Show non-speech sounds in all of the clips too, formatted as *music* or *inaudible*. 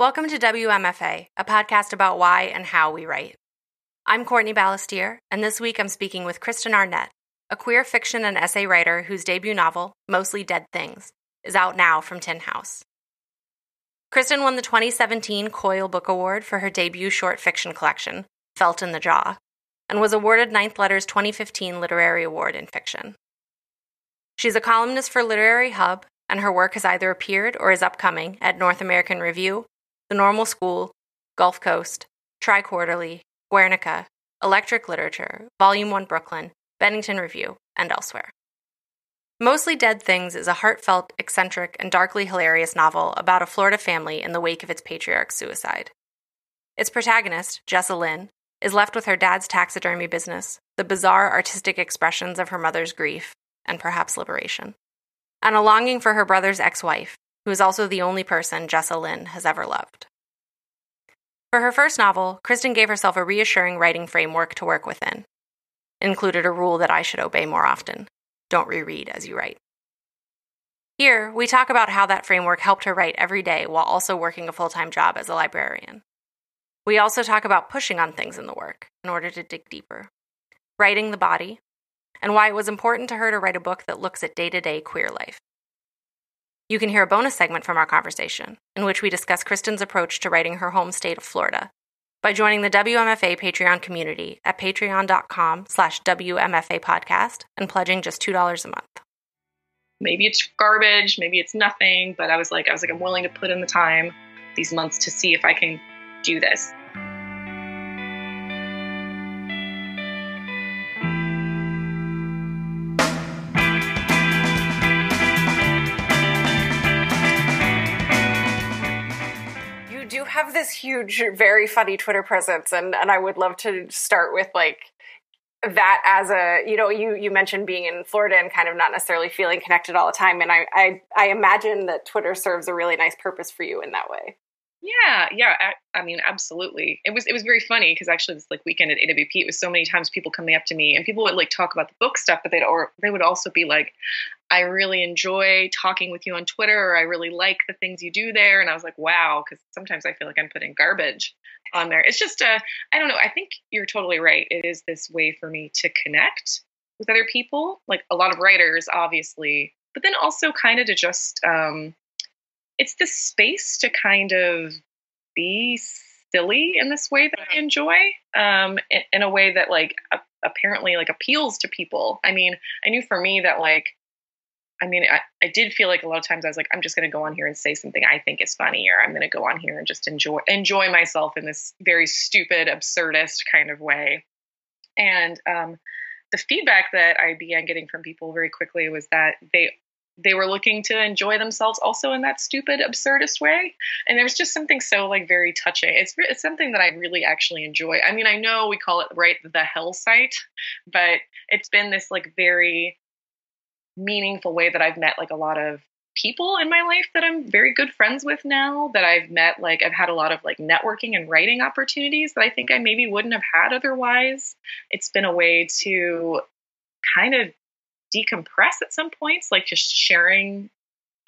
Welcome to WMFA, a podcast about why and how we write. I'm Courtney Balestier, and this week I'm speaking with Kristen Arnett, a queer fiction and essay writer whose debut novel, Mostly Dead Things, is out now from Tin House. Kristen won the 2017 Coil Book Award for her debut short fiction collection, Felt in the Jaw, and was awarded Ninth Letter's 2015 Literary Award in Fiction. She's a columnist for Literary Hub, and her work has either appeared or is upcoming at North American Review, The Normal School, Gulf Coast, TriQuarterly, Guernica, Electric Literature, Volume 1 Brooklyn, Bennington Review, and elsewhere. Mostly Dead Things is a heartfelt, eccentric, and darkly hilarious novel about a Florida family in the wake of its patriarch's suicide. Its protagonist, Jessa Lynn, is left with her dad's taxidermy business, the bizarre artistic expressions of her mother's grief, and perhaps liberation, and a longing for her brother's ex wife, who is also the only person Jessa Lynn has ever loved. For her first novel, Kristen gave herself a reassuring writing framework to work within. It included a rule that I should obey more often don't reread as you write. Here, we talk about how that framework helped her write every day while also working a full time job as a librarian. We also talk about pushing on things in the work in order to dig deeper, writing the body, and why it was important to her to write a book that looks at day to day queer life. You can hear a bonus segment from our conversation, in which we discuss Kristen's approach to writing her home state of Florida, by joining the WMFA Patreon community at patreon.com slash WMFA podcast and pledging just $2 a month. Maybe it's garbage, maybe it's nothing, but I was like, I was like, I'm willing to put in the time these months to see if I can do this. Have this huge, very funny Twitter presence, and and I would love to start with like that as a you know you you mentioned being in Florida and kind of not necessarily feeling connected all the time, and I I, I imagine that Twitter serves a really nice purpose for you in that way. Yeah, yeah. I, I, mean, absolutely. It was it was very funny because actually this like weekend at AWP, it was so many times people coming up to me and people would like talk about the book stuff, but they'd or they would also be like, I really enjoy talking with you on Twitter, or I really like the things you do there. And I was like, wow, because sometimes I feel like I'm putting garbage on there. It's just a, I don't know. I think you're totally right. It is this way for me to connect with other people, like a lot of writers, obviously, but then also kind of to just um, it's this space to kind of be silly in this way that I enjoy, um, in, in, a way that like apparently like appeals to people. I mean, I knew for me that like, I mean, I, I did feel like a lot of times I was like, I'm just going to go on here and say something I think is funny, or I'm going to go on here and just enjoy enjoy myself in this very stupid, absurdist kind of way. And um, the feedback that I began getting from people very quickly was that they they were looking to enjoy themselves also in that stupid absurdist way. And there's just something so like very touching. It's, it's something that i really actually enjoy. I mean i know we call it right the hell site but it's been this like very meaningful way that i've met like a lot of people in my life that i'm very good friends with now that i've met like i've had a lot of like networking and writing opportunities that i think i maybe wouldn't have had otherwise it's been a way to kind of decompress at some points, like just sharing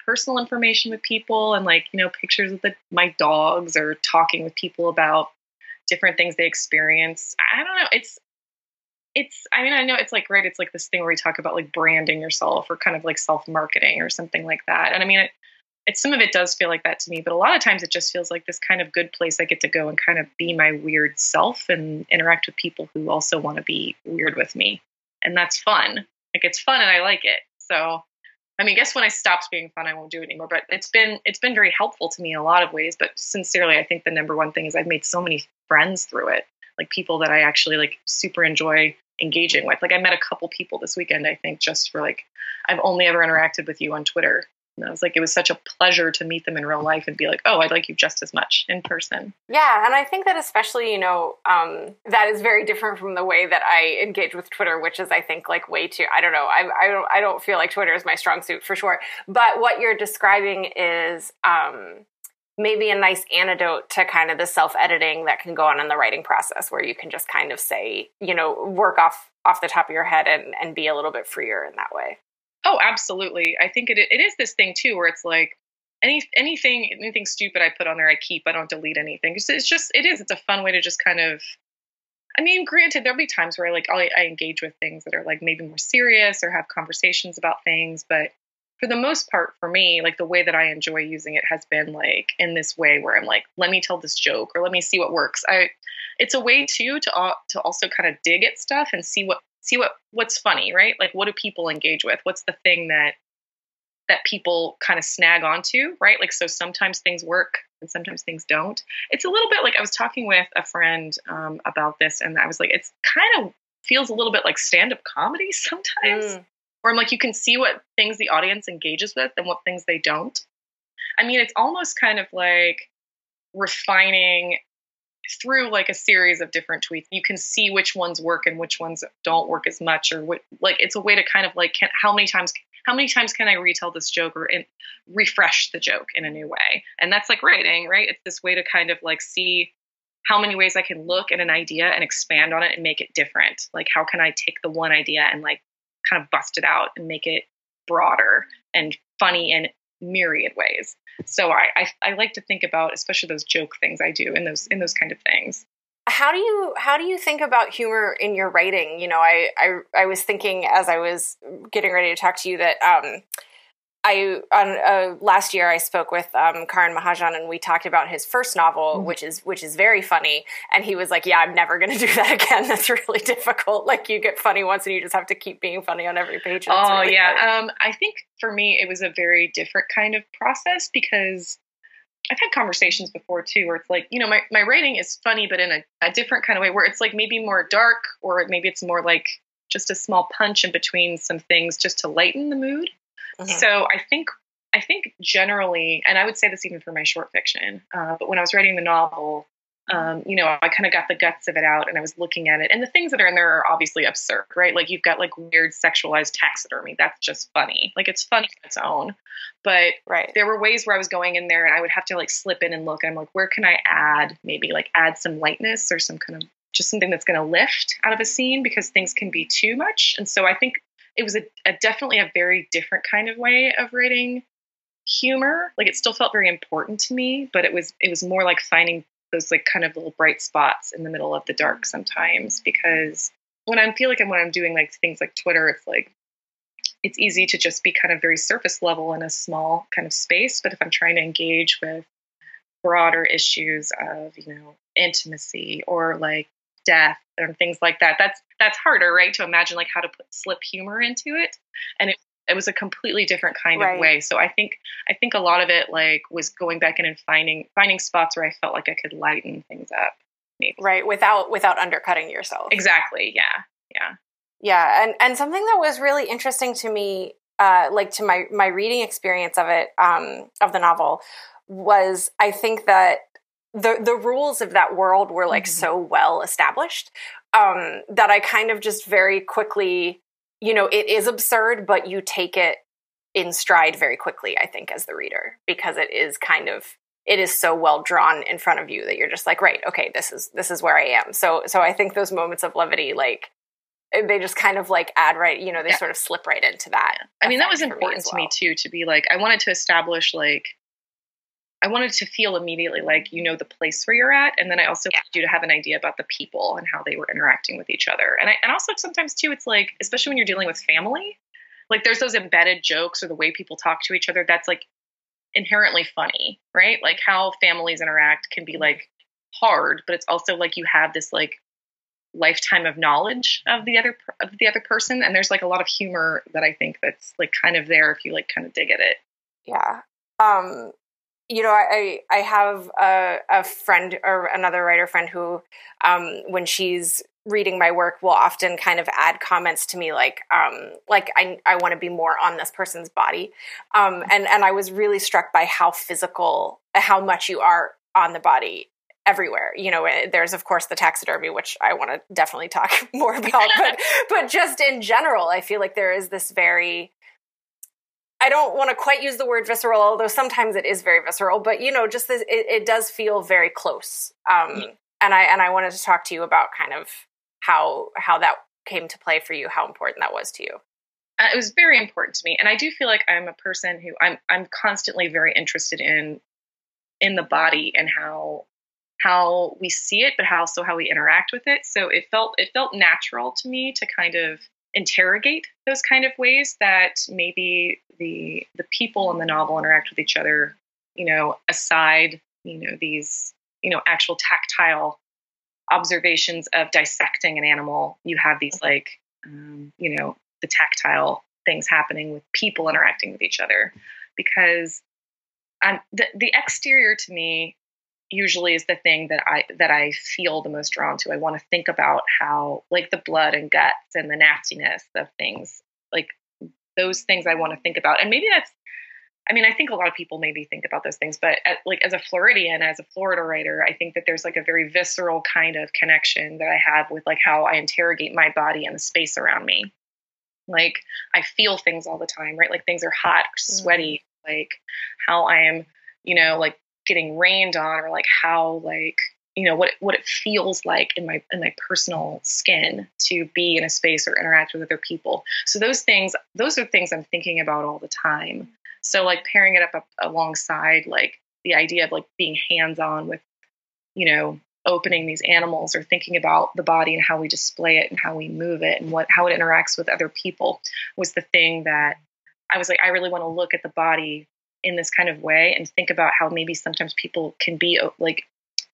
personal information with people and like you know pictures of the, my dogs or talking with people about different things they experience. I don't know. It's it's I mean I know it's like right it's like this thing where we talk about like branding yourself or kind of like self marketing or something like that. And I mean it it's some of it does feel like that to me, but a lot of times it just feels like this kind of good place I get to go and kind of be my weird self and interact with people who also want to be weird with me. And that's fun. Like it's fun and I like it. So I mean, I guess when I stopped being fun, I won't do it anymore. But it's been it's been very helpful to me in a lot of ways. But sincerely, I think the number one thing is I've made so many friends through it, like people that I actually like super enjoy engaging with. Like I met a couple people this weekend. I think just for like I've only ever interacted with you on Twitter, and I was like, it was such a pleasure to meet them in real life and be like, oh, I'd like you just as much in person. Yeah, and I think that especially, you know, um, that is very different from the way that I engage with Twitter, which is, I think, like way too. I don't know. I, I don't. I don't feel like Twitter is my strong suit for sure. But what you're describing is. Um, maybe a nice antidote to kind of the self editing that can go on in the writing process where you can just kind of say you know work off off the top of your head and and be a little bit freer in that way Oh, absolutely. I think it it is this thing too where it's like any anything anything stupid I put on there, I keep. I don't delete anything. It's, it's just it is. It's a fun way to just kind of. I mean, granted, there'll be times where I like I, I engage with things that are like maybe more serious or have conversations about things, but for the most part, for me, like the way that I enjoy using it has been like in this way where I'm like, let me tell this joke or let me see what works. I, it's a way too to to also kind of dig at stuff and see what see what what's funny, right? Like what do people engage with? What's the thing that that people kind of snag onto, right? Like, so sometimes things work and sometimes things don't. It's a little bit like I was talking with a friend um, about this, and I was like, it's kind of feels a little bit like stand up comedy *laughs* sometimes, mm. Where I'm like, you can see what things the audience engages with and what things they don't. I mean, it's almost kind of like refining through like a series of different tweets you can see which ones work and which ones don't work as much or what like it's a way to kind of like can, how many times how many times can I retell this joke or in, refresh the joke in a new way? And that's like writing, right? It's this way to kind of like see how many ways I can look at an idea and expand on it and make it different. Like, how can I take the one idea and like kind of bust it out and make it broader and funny in myriad ways? So I, I, I like to think about, especially those joke things I do in those in those kind of things how do you how do you think about humor in your writing you know i i, I was thinking as i was getting ready to talk to you that um I on uh, last year I spoke with um, Karan Mahajan and we talked about his first novel, mm-hmm. which is which is very funny. And he was like, "Yeah, I'm never going *laughs* to do that again. That's really difficult. Like you get funny once, and you just have to keep being funny on every page." Oh really yeah, um, I think for me it was a very different kind of process because I've had conversations before too, where it's like, you know, my, my writing is funny, but in a, a different kind of way where it's like maybe more dark, or maybe it's more like just a small punch in between some things just to lighten the mood. Mm-hmm. So I think, I think generally, and I would say this even for my short fiction, uh, but when I was writing the novel, um, you know, I kind of got the guts of it out and I was looking at it. And the things that are in there are obviously absurd, right? Like you've got like weird sexualized taxidermy. That's just funny. Like it's funny on its own. But right. there were ways where I was going in there and I would have to like slip in and look. And I'm like, where can I add maybe like add some lightness or some kind of just something that's going to lift out of a scene because things can be too much. And so I think it was a, a definitely a very different kind of way of writing humor. Like it still felt very important to me, but it was it was more like finding those like kind of little bright spots in the middle of the dark sometimes because when I feel like I'm when I'm doing like things like Twitter, it's like it's easy to just be kind of very surface level in a small kind of space. But if I'm trying to engage with broader issues of you know intimacy or like death and things like that, that's that's harder, right? To imagine like how to put slip humor into it, and it it was a completely different kind right. of way. So I think I think a lot of it like was going back in and finding finding spots where I felt like I could lighten things up. Maybe. Right, without without undercutting yourself. Exactly. Yeah. Yeah. Yeah, and and something that was really interesting to me, uh, like to my my reading experience of it, um, of the novel, was I think that the the rules of that world were like mm-hmm. so well established um, that I kind of just very quickly you know, it is absurd, but you take it in stride very quickly, I think, as the reader, because it is kind of it is so well drawn in front of you that you're just like, right, okay, this is this is where I am. So so I think those moments of levity, like they just kind of like add right, you know, they yeah. sort of slip right into that. I mean, that was important me to well. me too, to be like, I wanted to establish like I wanted to feel immediately like you know the place where you're at, and then I also yeah. wanted you to have an idea about the people and how they were interacting with each other. And I, and also sometimes too, it's like especially when you're dealing with family, like there's those embedded jokes or the way people talk to each other that's like inherently funny, right? Like how families interact can be like hard, but it's also like you have this like lifetime of knowledge of the other of the other person, and there's like a lot of humor that I think that's like kind of there if you like kind of dig at it. Yeah. Um, you know, I I have a, a friend or another writer friend who, um, when she's reading my work, will often kind of add comments to me like, um, like I I want to be more on this person's body, um, and and I was really struck by how physical, how much you are on the body everywhere. You know, eh, there's of course the taxidermy, which I want to definitely talk *laughs* more about, but *laughs* but just in general, I feel like there is this very I don't want to quite use the word visceral, although sometimes it is very visceral. But you know, just this, it, it does feel very close. Um, yeah. And I and I wanted to talk to you about kind of how how that came to play for you, how important that was to you. uh, it was very important to me and i do feel like i'm a person who i'm i'm constantly very interested in in the body and how how we see it but how also how we interact with it so it felt it felt natural to me to kind of interrogate those kind of ways that maybe the the people in the novel interact with each other you know aside you know these you know actual tactile observations of dissecting an animal. You have these like um, you know the tactile things happening with people interacting with each other. Because I'm, the, the exterior to me usually is the thing that I that I feel the most drawn to. I want to think about how like the blood and guts and the nastiness of things, like those things I want to think about. And maybe that's I mean, I think a lot of people maybe think about those things, but at, like as a Floridian, as a Florida writer, I think that there's like a very visceral kind of connection that I have with like how I interrogate my body and the space around me. Like I feel things all the time, right? Like things are hot or sweaty, mm-hmm. like how I am, you know, like getting rained on or like how like you know what what it feels like in my in my personal skin to be in a space or interact with other people. So those things those are things i'm thinking about all the time. So like pairing it up, up alongside like the idea of like being hands on with you know opening these animals or thinking about the body and how we display it and how we move it and what how it interacts with other people was the thing that i was like i really want to look at the body in this kind of way and think about how maybe sometimes people can be uh, like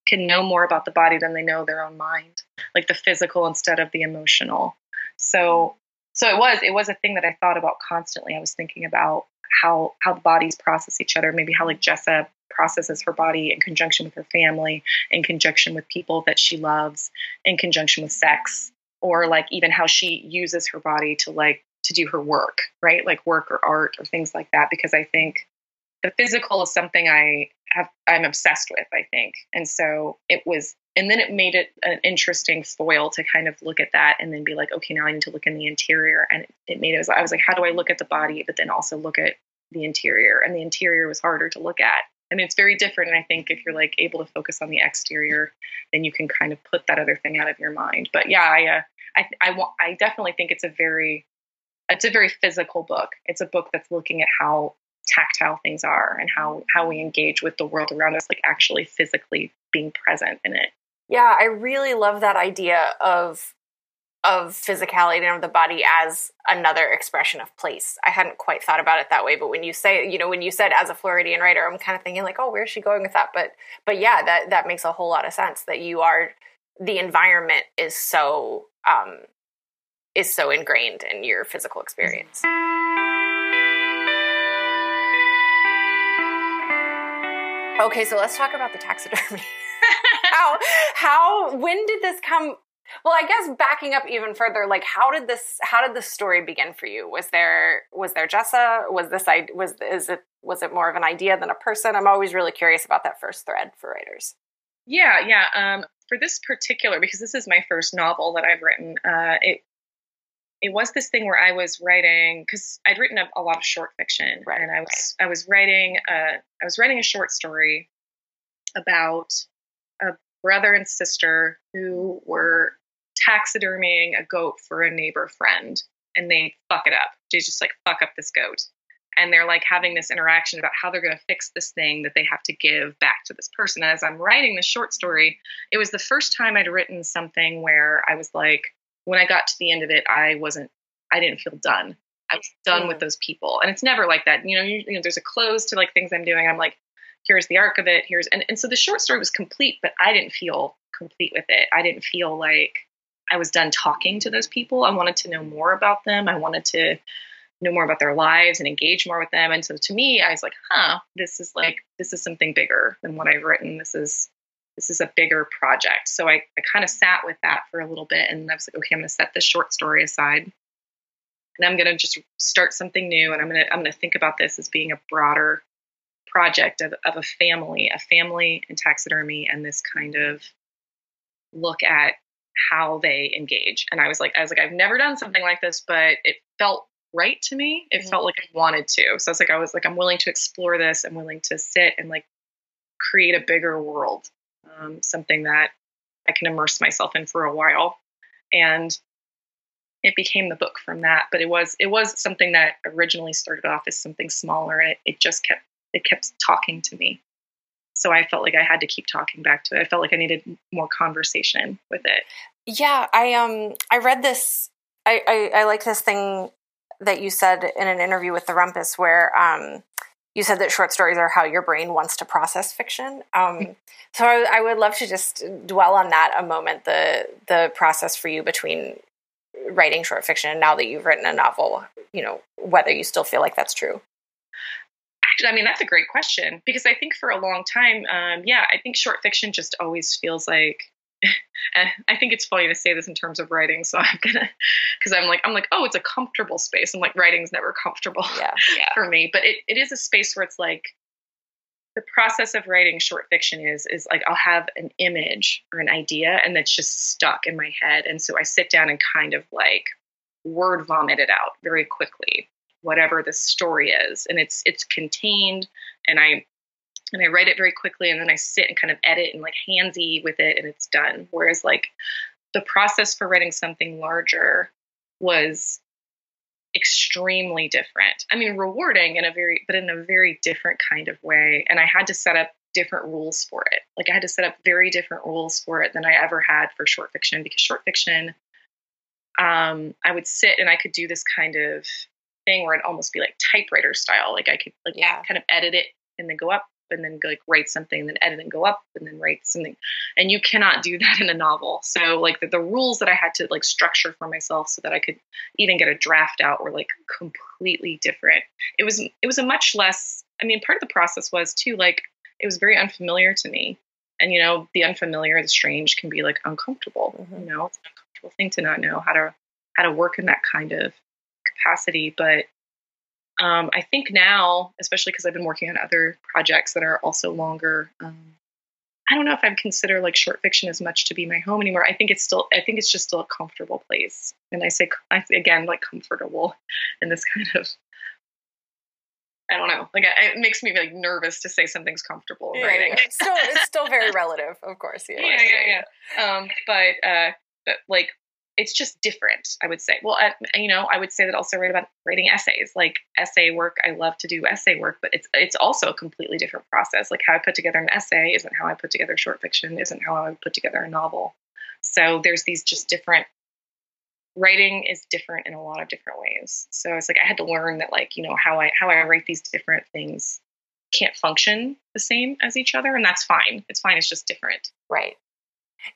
can know more about the body than they know their own mind like the physical instead of the emotional. So so it was it was a thing that i thought about constantly. I was thinking about how how the bodies process each other maybe how like jessa processes her body in conjunction with her family in conjunction with people that she loves in conjunction with sex or like even how she uses her body to like to do her work right? Like work or art or things like that because i think the physical is something I have I'm obsessed with, I think. And so it was and then it made it an interesting foil to kind of look at that and then be like, okay, now I need to look in the interior. And it, made it was, I was like, how do I look at the body, but then also look at the interior? And the interior was harder to look at. I mean, it's very different. And I think if you're like able to focus on the exterior, then you can kind of put that other thing out of your mind. But yeah, I, uh, I, I, I definitely think it's a very, it's a very physical book. It's a book that's looking at how tactile things are and how how we engage with the world around us like actually physically being present in it yeah i really love that idea of of physicality and of the body as another expression of place. I hadn't quite thought about it that way, but when you say, you know, when you said as a Floridian writer, I'm kind of thinking like, oh, where's she going with that? But but yeah, that that makes a whole lot of sense that you are the environment is so um is so ingrained in your physical experience. Okay, so let's talk about the taxidermy. *laughs* *laughs* how how when did this come well, I guess backing up even further, like how did this how did the story begin for you? Was there was there Jessa? Was this I was is it was it more of an idea than a person? I'm always really curious about that first thread for writers. Yeah, yeah. Um, for this particular, because this is my first novel that I've written, uh, it it was this thing where I was writing because I'd written a, a, lot of short fiction, right. and I was I was writing a, I was writing a short story about a brother and sister who were taxidermying a goat for a neighbor friend, and they fuck it up. They just like fuck up this goat, and they're like having this interaction about how they're going to fix this thing that they have to give back to this person. And as I'm writing this short story, it was the first time I'd written something where I was like when I got to the end of it, I wasn't, I didn't feel done. I was done with those people. And it's never like that. You know, you, you, know, there's a close to like things I'm doing. I'm like, here's the arc of it. Here's, and, and so the short story was complete, but I didn't feel complete with it. I didn't feel like I was done talking to those people. I wanted to know more about them. I wanted to know more about their lives and engage more with them. And so to me, I was like, huh, this is like, this is something bigger than what I've written. This is, this is a bigger project. So I, I kind of sat with that for a little bit and I was like, okay, I'm to set this short story aside and I'm to just start something new. And I'm to, I'm to think about this as being a broader project of, of a family, a family in taxidermy and this kind of look at how they engage. And I was like, I was like, I've never done something like this, but it felt right to me. It mm-hmm. felt like I wanted to. So it's like, I was like, I'm willing to explore this. I'm willing to sit and like create a bigger world um, something that I can immerse myself in for a while. And it became the book from that. But it was it was something that originally started off as something smaller, it, it just kept it kept talking to me. So I felt like I had to keep talking back to it. I felt like I needed more conversation with it. Yeah, I um I read this. I I, I like this thing that you said in an interview with the Rumpus where um you said that short stories are how your brain wants to process fiction. Um, so I, I, would love to just dwell on that a moment the the process for you between writing short fiction and now that you've written a novel. You know whether you still feel like that's true. I mean that's a great question because I think for a long time, um, yeah, I think short fiction just always feels like Eh, I think it's funny to say this in terms of writing, so I'm gonna because I'm like I'm like oh it's a comfortable space. I'm like writing's never comfortable yeah. *laughs* for me, but it, it is a space where it's like the process of writing short fiction is is like I'll have an image or an idea and that's just stuck in my head, and so I sit down and kind of like word vomit it out very quickly, whatever the story is, and it's it's contained, and I and I write it very quickly and then I sit and kind of edit and like handsy with it and it's done. Whereas like the process for writing something larger was extremely different. I mean rewarding in a very but in a very different kind of way. And I had to set up different rules for it. Like I had to set up very different rules for it than I ever had for short fiction because short fiction um I would sit and I could do this kind of thing where it'd almost be like typewriter style. Like I could like yeah. kind of edit it and then go up and then like write something, and then edit and go up and then write something. And you cannot do that in a novel. So like the, the rules that I had to like structure for myself so that I could even get a draft out were like completely different. It was it was a much less I mean, part of the process was too like it was very unfamiliar to me. And you know, the unfamiliar, the strange can be like uncomfortable. Mm-hmm. You know, it's an uncomfortable thing to not know how to how to work in that kind of capacity. But um, I think now, especially because I've been working on other projects that are also longer, um, I don't know if I'd consider like short fiction as much to be my home anymore. I think it's still, I think it's just still a comfortable place. And I say, I, again, like comfortable in this kind of, I don't know, like it makes me like nervous to say something's comfortable yeah, writing. Yeah. still, it's still very relative, of course. Yeah, *laughs* yeah, yeah. yeah. Um, but, uh, but like it's just different i would say. Well I, you know i would say that also write about writing essays. Like essay work i love to do essay work but it's it's also a completely different process. Like how i put together an essay isn't how i put together short fiction isn't how i would put together a novel. So there's these just different writing is different in a lot of different ways. So it's like i had to learn that like you know how i how i write these different things can't function the same as each other and that's fine. It's fine it's just different. Right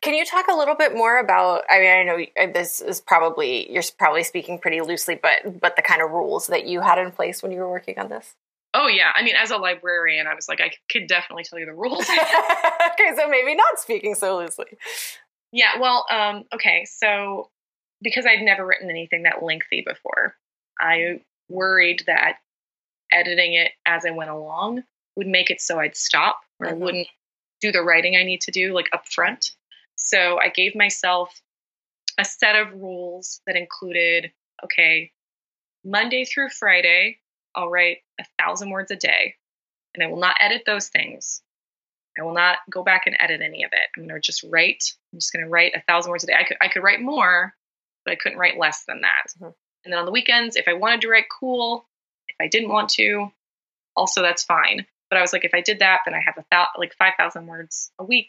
can you talk a little bit more about? I mean, I know uh, this is probably you're probably speaking pretty loosely, but but the kind of rules that you had in place when you were working on this. Oh yeah, I mean, as a librarian, I was like, I could definitely tell you the rules. *laughs* okay, so maybe not speaking so loosely. Yeah, well, um, okay, so because I'd never written anything that lengthy before, I worried that editing it as I went along would make it so I'd stop or mm-hmm. Wouldn't do the writing I need to do like up front. So I gave myself a set of rules that included okay, Monday through Friday, I'll write a thousand words a day, and I will not edit those things. I will not go back and edit any of it. I'm going to just write. I'm just going to write a thousand words a day. I could I could write more, but I couldn't write less than that. Mm-hmm. And then on the weekends, if I wanted to write, cool. If I didn't want to, also that's fine. But I was like, if I did that, then I have a thou- like five thousand words a week.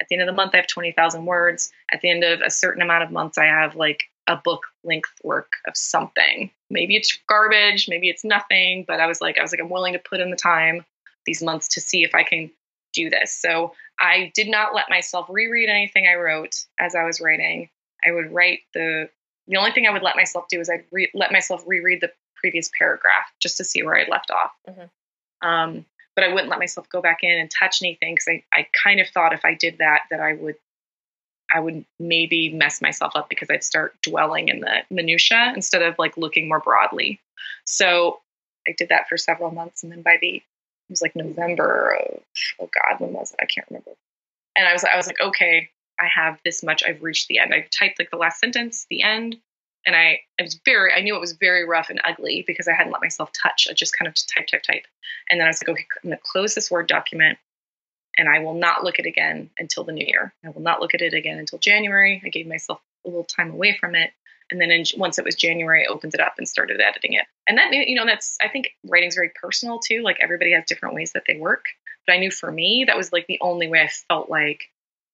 At the end of the month, I have 20,000 words. At the end of a certain amount of months, I have like a book length work of something. Maybe it's garbage, maybe it's nothing, but I was like, I was like, I'm willing to put in the time these months to see if I can do this. So I did not let myself reread anything I wrote as I was writing. I would write the the only thing I would let myself do is I'd re- let myself reread the previous paragraph just to see where I'd left off. Mm-hmm. Um, but I wouldn't let myself go back in and touch anything because I, I kind of thought if I did that that I would I would maybe mess myself up because I'd start dwelling in the minutia instead of like looking more broadly. So I did that for several months, and then by the it was like November of oh god when was it I can't remember. And I was I was like okay I have this much I've reached the end. I typed like the last sentence, the end, and I, it was very, I knew it was very rough and ugly because I hadn't let myself touch. I just kind of type, type, type. And then I was like, okay, I'm going to close this Word document and I will not look at it again until the new year. I will not look at it again until January. I gave myself a little time away from it. And then in, once it was January, I opened it up and started editing it. And that, you know, that's, I think writing's very personal too. Like everybody has different ways that they work. But I knew for me, that was like the only way I felt like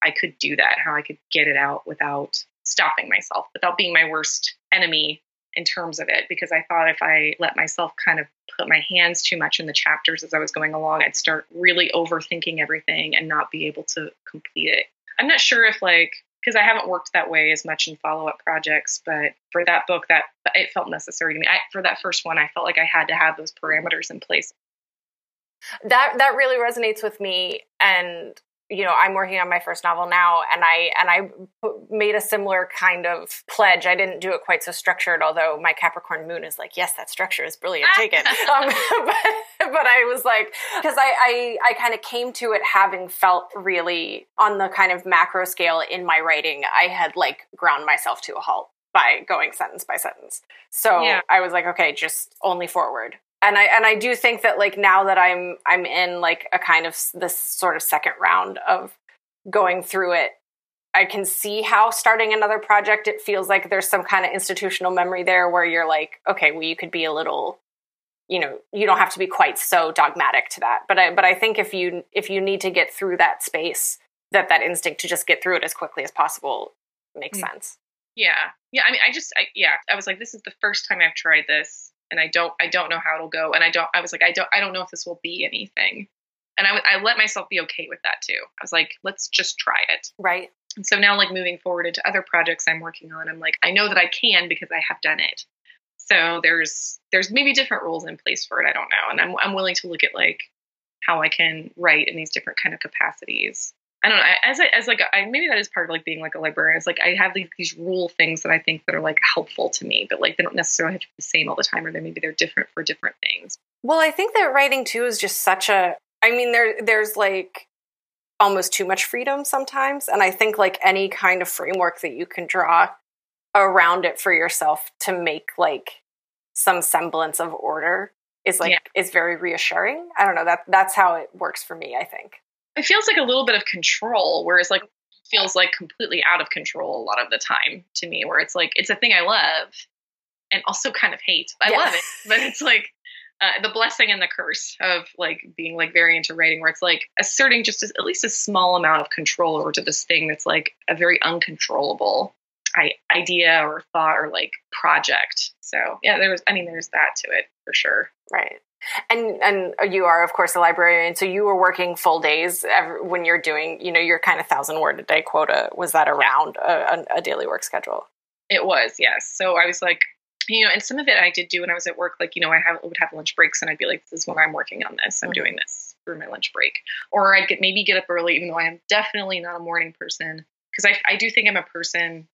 I could do that, how I could get it out without stopping myself, without being my worst enemy in terms of it. Because I thought if I let myself kind of put my hands too much in the chapters as I was going along, I'd start really overthinking everything and not be able to complete it. I'm not sure if like because I haven't worked that way as much in follow up projects. But for that book, that it felt necessary to me. I, for that first one, I felt like I had to have those parameters in place. That that really resonates with me, and you know i'm working on my first novel now and i and i made a similar kind of pledge. I didn't do it quite so structured although my capricorn moon is like yes that structure is brilliant. Take it. *laughs* Um, *laughs* but, but i was like because i i, I kind of came to it having felt really on the kind of macro scale in my writing i had like ground myself to a halt by going sentence by sentence. So yeah. i was like okay just only forward and I and I do think that like now that I'm I'm in like a kind of this sort of second round of going through it, I can see how starting another project it feels like there's some kind of institutional memory there where you're like, okay, well you could be a little you know, you don't have to be quite so dogmatic to that. But I but I think if you if you need to get through that space, that that instinct to just get through it as quickly as possible makes mm-hmm. sense. Yeah. Yeah, I mean I just I, yeah, I was like this is the first time I've tried this and I don't I don't know how it'll go. And I don't I was like I don't I don't know if this will be anything. And I I let myself be okay with that too. I was like, let's just try it. Right. And so now like moving forward into other projects I'm working on, I'm like, I know that I can because I have done it. So there's there's maybe different rules in place for it. I don't know. And I'm I'm willing to look at like how I can write in these different kind of capacities. I don't know. As I, as like I, maybe that is part of like being like a librarian. It's like I have these, these rule things that I think that are like helpful to me, but like they don't necessarily have to be the same all the time, or they maybe they're different for different things. Well, I think that writing too is just such a. I mean, there there's like almost too much freedom sometimes, and I think like any kind of framework that you can draw around it for yourself to make like some semblance of order is like yeah. is very reassuring. I don't know that that's how it works for me. I think it feels like a little bit of control, whereas like feels like completely out of control a lot of the time to me, where it's like it's a thing I love and also kind of hate. I yeah. love it, but it's like uh, the blessing and the curse of like being like very into writing, where it's like asserting just as, at least a small amount of control over to this thing that's like a very uncontrollable I, idea or thought or like project. So yeah, there was. I mean, there's that to it for sure. Right. And and you are of course a librarian, so you were working full days every, when you're doing you know your kind of thousand word a day quota. Was that around a, a daily work schedule? It was yes. So I was like, you know, and some of it I did do when I was at work. Like you know, I have would have lunch breaks, and I'd be like, this is when I'm working on this. I'm mm-hmm. doing this for my lunch break, or I'd get maybe get up early, even though I am definitely not a morning person because I I do think I'm a person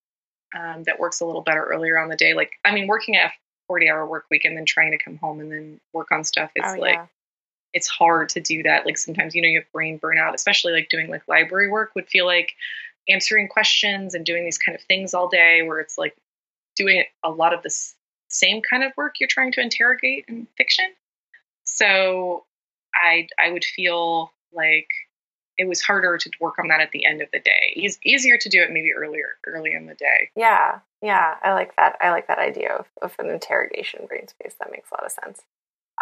um, that works a little better earlier on the day. Like, I mean, working at 40 hour work week and then trying to come home and then work on stuff is oh, like yeah. it's hard to do that like sometimes you know you have brain burnout especially like doing like library work would feel like answering questions and doing these kind of things all day where it's like doing a lot of the same kind of work you're trying to interrogate in fiction so i i would feel like it was harder to work on that at the end of the day. It's easier to do it maybe earlier, early in the day. Yeah, yeah, I like that. I like that idea of, of an interrogation brain space. That makes a lot of sense.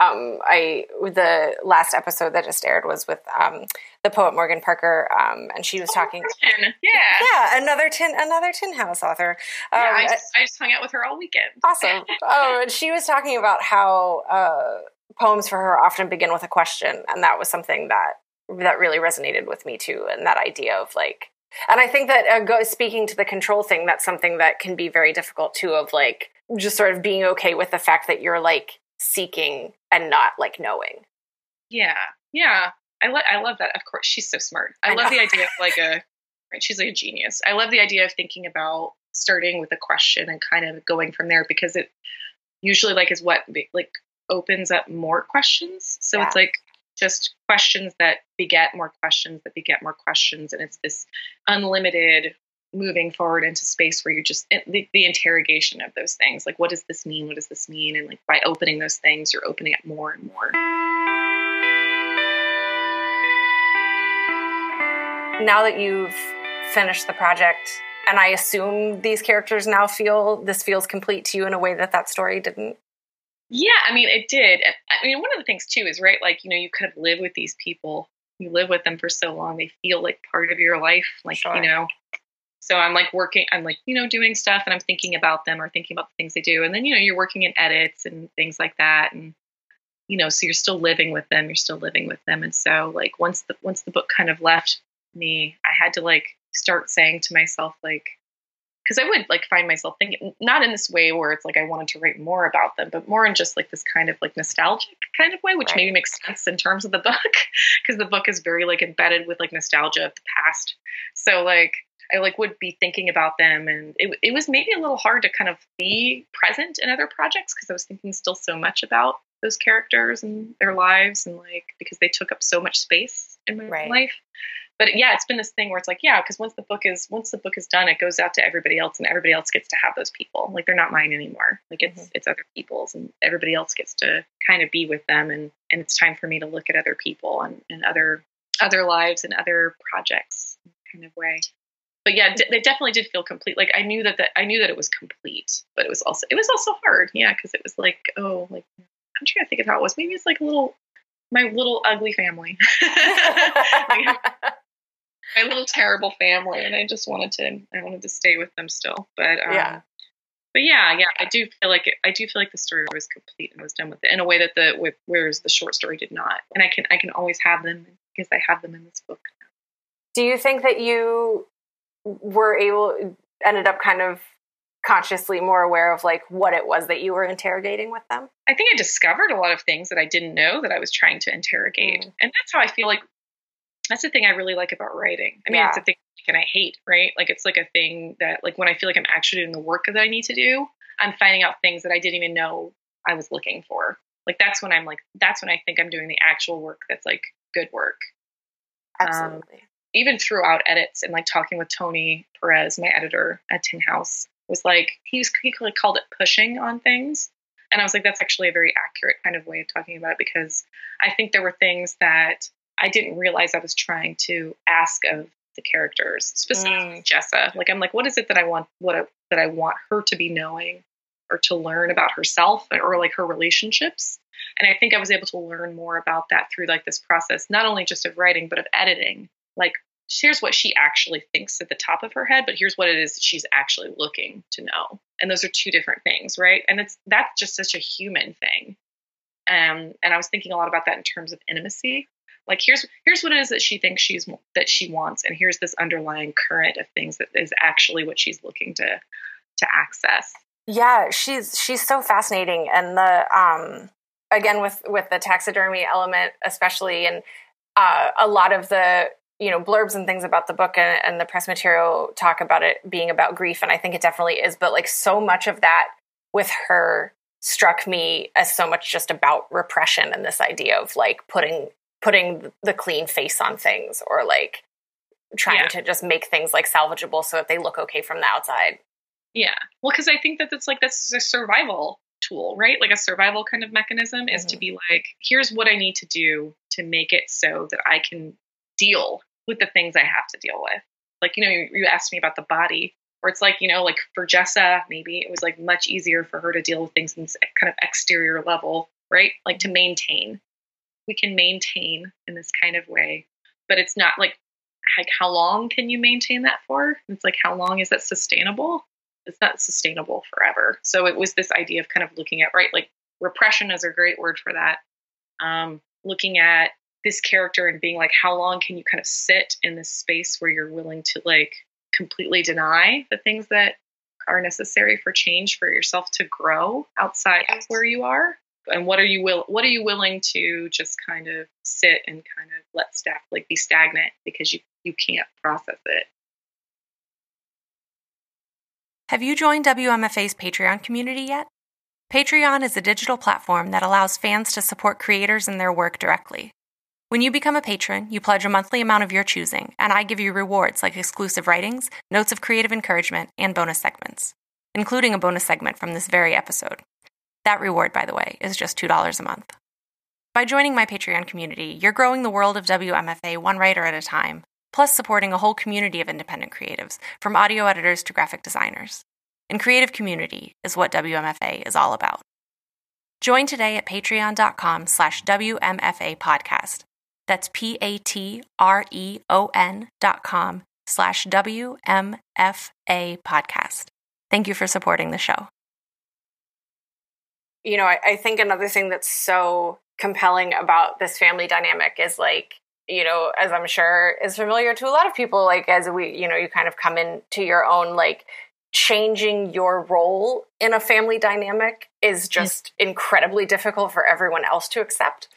Um, I the last episode that just aired was with um, the poet Morgan Parker, um, and she was oh, talking. Yeah, yeah, another tin another Tin House author. yeah, I um, just, I just hung out with her all weekend. Awesome. *laughs* oh, and she was talking about how uh, poems for her often begin with a question, and that was something that that really resonated with me too and that idea of like and i think that uh, go, speaking to the control thing that's something that can be very difficult too of like just sort of being okay with the fact that you're like seeking and not like knowing. Yeah. Yeah. I, lo- I love that. Of course she's so smart. I, I love the idea of like a right she's like a genius. I love the idea of thinking about starting with a question and kind of going from there because it usually like is what like opens up more questions. So yeah. it's like just questions that beget more questions that beget more questions. And it's this unlimited moving forward into space where you're just the, the, interrogation of those things like what does this mean? What does this mean? And like by opening those things you're opening up more and more. Now that you've finished the project and I assume these characters now feel this feels complete to you in a way that that story didn't. Yeah, I mean, it did. I mean, one of the things too is right, like you know, you kind of live with these people. You live with them for so long; they feel like part of your life. Like sure. you know, so I'm like working, I'm like, you know, doing stuff and I'm thinking about them or thinking about the things they do. And then, you know, you're working in edits and things like that. And, you know, so you're still living with them, you're still living with them. And so like once the once the book kind of left me, I had to like start saying to myself, like, because I would like find myself thinking not in this way where it's like I wanted to write more about them, but more in just like this kind of like nostalgic kind of way, which right. maybe makes sense in terms of the book *laughs* because the book is very like embedded with like nostalgia of the past. So like I like would be thinking about them, and it, it was maybe a little hard to kind of be present in other projects because I was thinking still so much about those characters and their lives, and like because they took up so much space in my right. life. But yeah, it's been this thing where it's like, yeah, because once the book is once the book is done, it goes out to everybody else, and everybody else gets to have those people. Like they're not mine anymore. Like it's mm-hmm. it's other people's, and everybody else gets to kind of be with them, and and it's time for me to look at other people and, and other other lives and other projects kind of way but yeah, d- they definitely did feel complete. Like I knew that that I knew that it was complete, but it was also it was also hard. Yeah, because it was like oh, like I'm trying to think of how it was. Maybe it's like a little my little ugly family, *laughs* my little terrible family, and I just wanted to I wanted to stay with them still. But um, yeah. But yeah, yeah, I do feel like it, I do feel like the story was complete and was done with it in a way that the with, whereas the short story did not, and I can I can always have them because I have them in this book. Do you think that you were able ended up kind of consciously more aware of like what it was that you were interrogating with them? I think I discovered a lot of things that I didn't know that I was trying to interrogate. Mm. And that's how I feel like that's the thing I really like about writing. I mean, yeah. it's a thing and I hate, right? Like it's like a thing that like when I feel like I'm actually doing the work that I need to do, I'm finding out things that I didn't even know I was looking for. Like that's when I'm like that's when I think I'm doing the actual work that's like good work. Um, Absolutely. Um, even throughout edits and like talking with Tony Perez, my editor at Tin House, was like he was he called it pushing on things. And I was like, that's actually a very accurate kind of way of talking about it because I think there were things that I didn't realize I was trying to ask of the characters, specifically mm. Jessa. Like, I'm like, what is it that I want, what I, that I want her to be knowing or to learn about herself or like her relationships? And I think I was able to learn more about that through like this process, not only just of writing, but of editing like here's what she actually thinks at the top of her head, but here's what it is that she's actually looking to know. And those are two different things, right? And it's that's just such a human thing. Um, and I was thinking a lot about that in terms of intimacy. Like here's here's what it is that she thinks she's that she wants, and here's this underlying current of things that is actually what she's looking to to access. Yeah, she's she's so fascinating, and the um again with with the taxidermy element, especially, and uh, a lot of the you know blurbs and things about the book and, and, the press material talk about it being about grief and i think it definitely is but like so much of that with her struck me as so much just about repression and this idea of like putting putting the clean face on things or like trying yeah. to just make things like salvageable so that they look okay from the outside yeah well because i think that it's like that's a survival tool right like a survival kind of mechanism mm-hmm. is to mm-hmm. be like here's what i need to do to make it so that i can deal with the things I have to deal with. Like, you know, you, you asked me about the body, where it's like, you know, like for Jessa, maybe it was like much easier for her to deal with things in this kind of exterior level, right? Like to maintain. We can maintain in this kind of way, but it's not like like how long can you maintain that for? It's like how long is that sustainable? It's not sustainable forever. So it was this idea of kind of looking at right, like repression is a great word for that. Um, looking at this character and being like, how long can you kind of sit in this space where you're willing to like completely deny the things that are necessary for change for yourself to grow outside of where you are? And what are you will what are you willing to just kind of sit and kind of let stack like be stagnant because you you can't process it. Have you joined WMFA's Patreon community yet? Patreon is a digital platform that allows fans to support creators and their work directly. When you become a patron, you pledge a monthly amount of your choosing, and I give you rewards like exclusive writings, notes of creative encouragement, and bonus segments, including a bonus segment from this very episode. That reward, by the way, is just $2 a month. By joining my Patreon community, you're growing the world of WMFA one writer at a time, plus supporting a whole community of independent creatives, from audio editors to graphic designers. And creative community is what WMFA is all about. Join today at patreon.com slash WMFA podcast. That's P-A-T-R-E-O-N dot com slash WMFA podcast. Thank you for supporting the show. You know, I, I think another thing that's so compelling about this family dynamic is like, you know, as I'm sure is familiar to a lot of people, like as we, you know, you kind of come into your own like changing your role in a family dynamic is just yeah. incredibly difficult for everyone else to accept.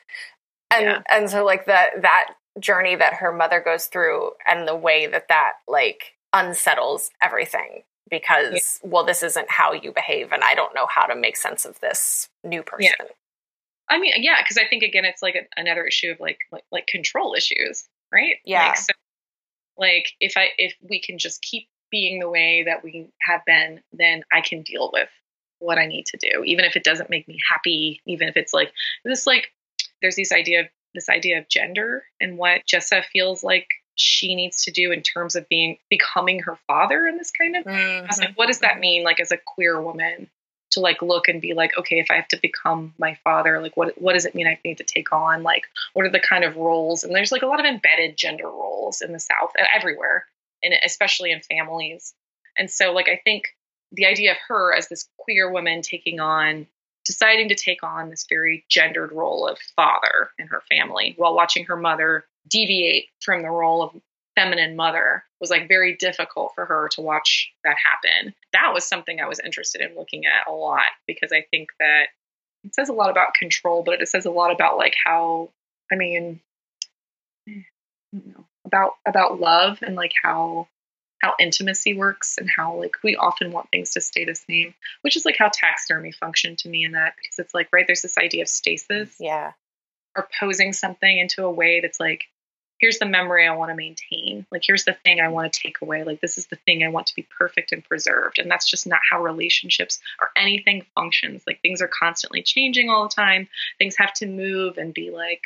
And yeah. and so like that that journey that her mother goes through and the way that that like unsettles everything because yeah. well this isn't how you behave and I don't know how to make sense of this new person. I mean, yeah, because I think again, it's like a, another issue of like, like like control issues, right? Yeah. Like, so, like if I if we can just keep being the way that we have been, then I can deal with what I need to do, even if it doesn't make me happy, even if it's like this like there's this idea of this idea of gender and what Jessa feels like she needs to do in terms of being becoming her father in this kind of mm-hmm. like, what does that mean like as a queer woman to like look and be like okay if i have to become my father like what what does it mean i need to take on like what are the kind of roles and there's like a lot of embedded gender roles in the south and everywhere and especially in families. And so, like, I think the idea of her as this queer woman taking on, deciding to take on this very gendered role of father in her family while watching her mother deviate from the role of feminine mother was like very difficult for her to watch that happen. That was something I was interested in looking at a lot because I think that it says a lot about control, but it says a lot about like how, I mean, I don't know, about about love and like how how intimacy works and how like we often want things to stay the same, which is like how taxidermy functioned to me in that because it's like right there's this idea of stasis. Yeah. Or posing something into a way that's like here's the memory I want to maintain. Like here's the thing I want to take away. Like this is the thing I want to be perfect and preserved. And that's just not how relationships or anything functions. Like things are constantly changing all the time. Things have to move and be like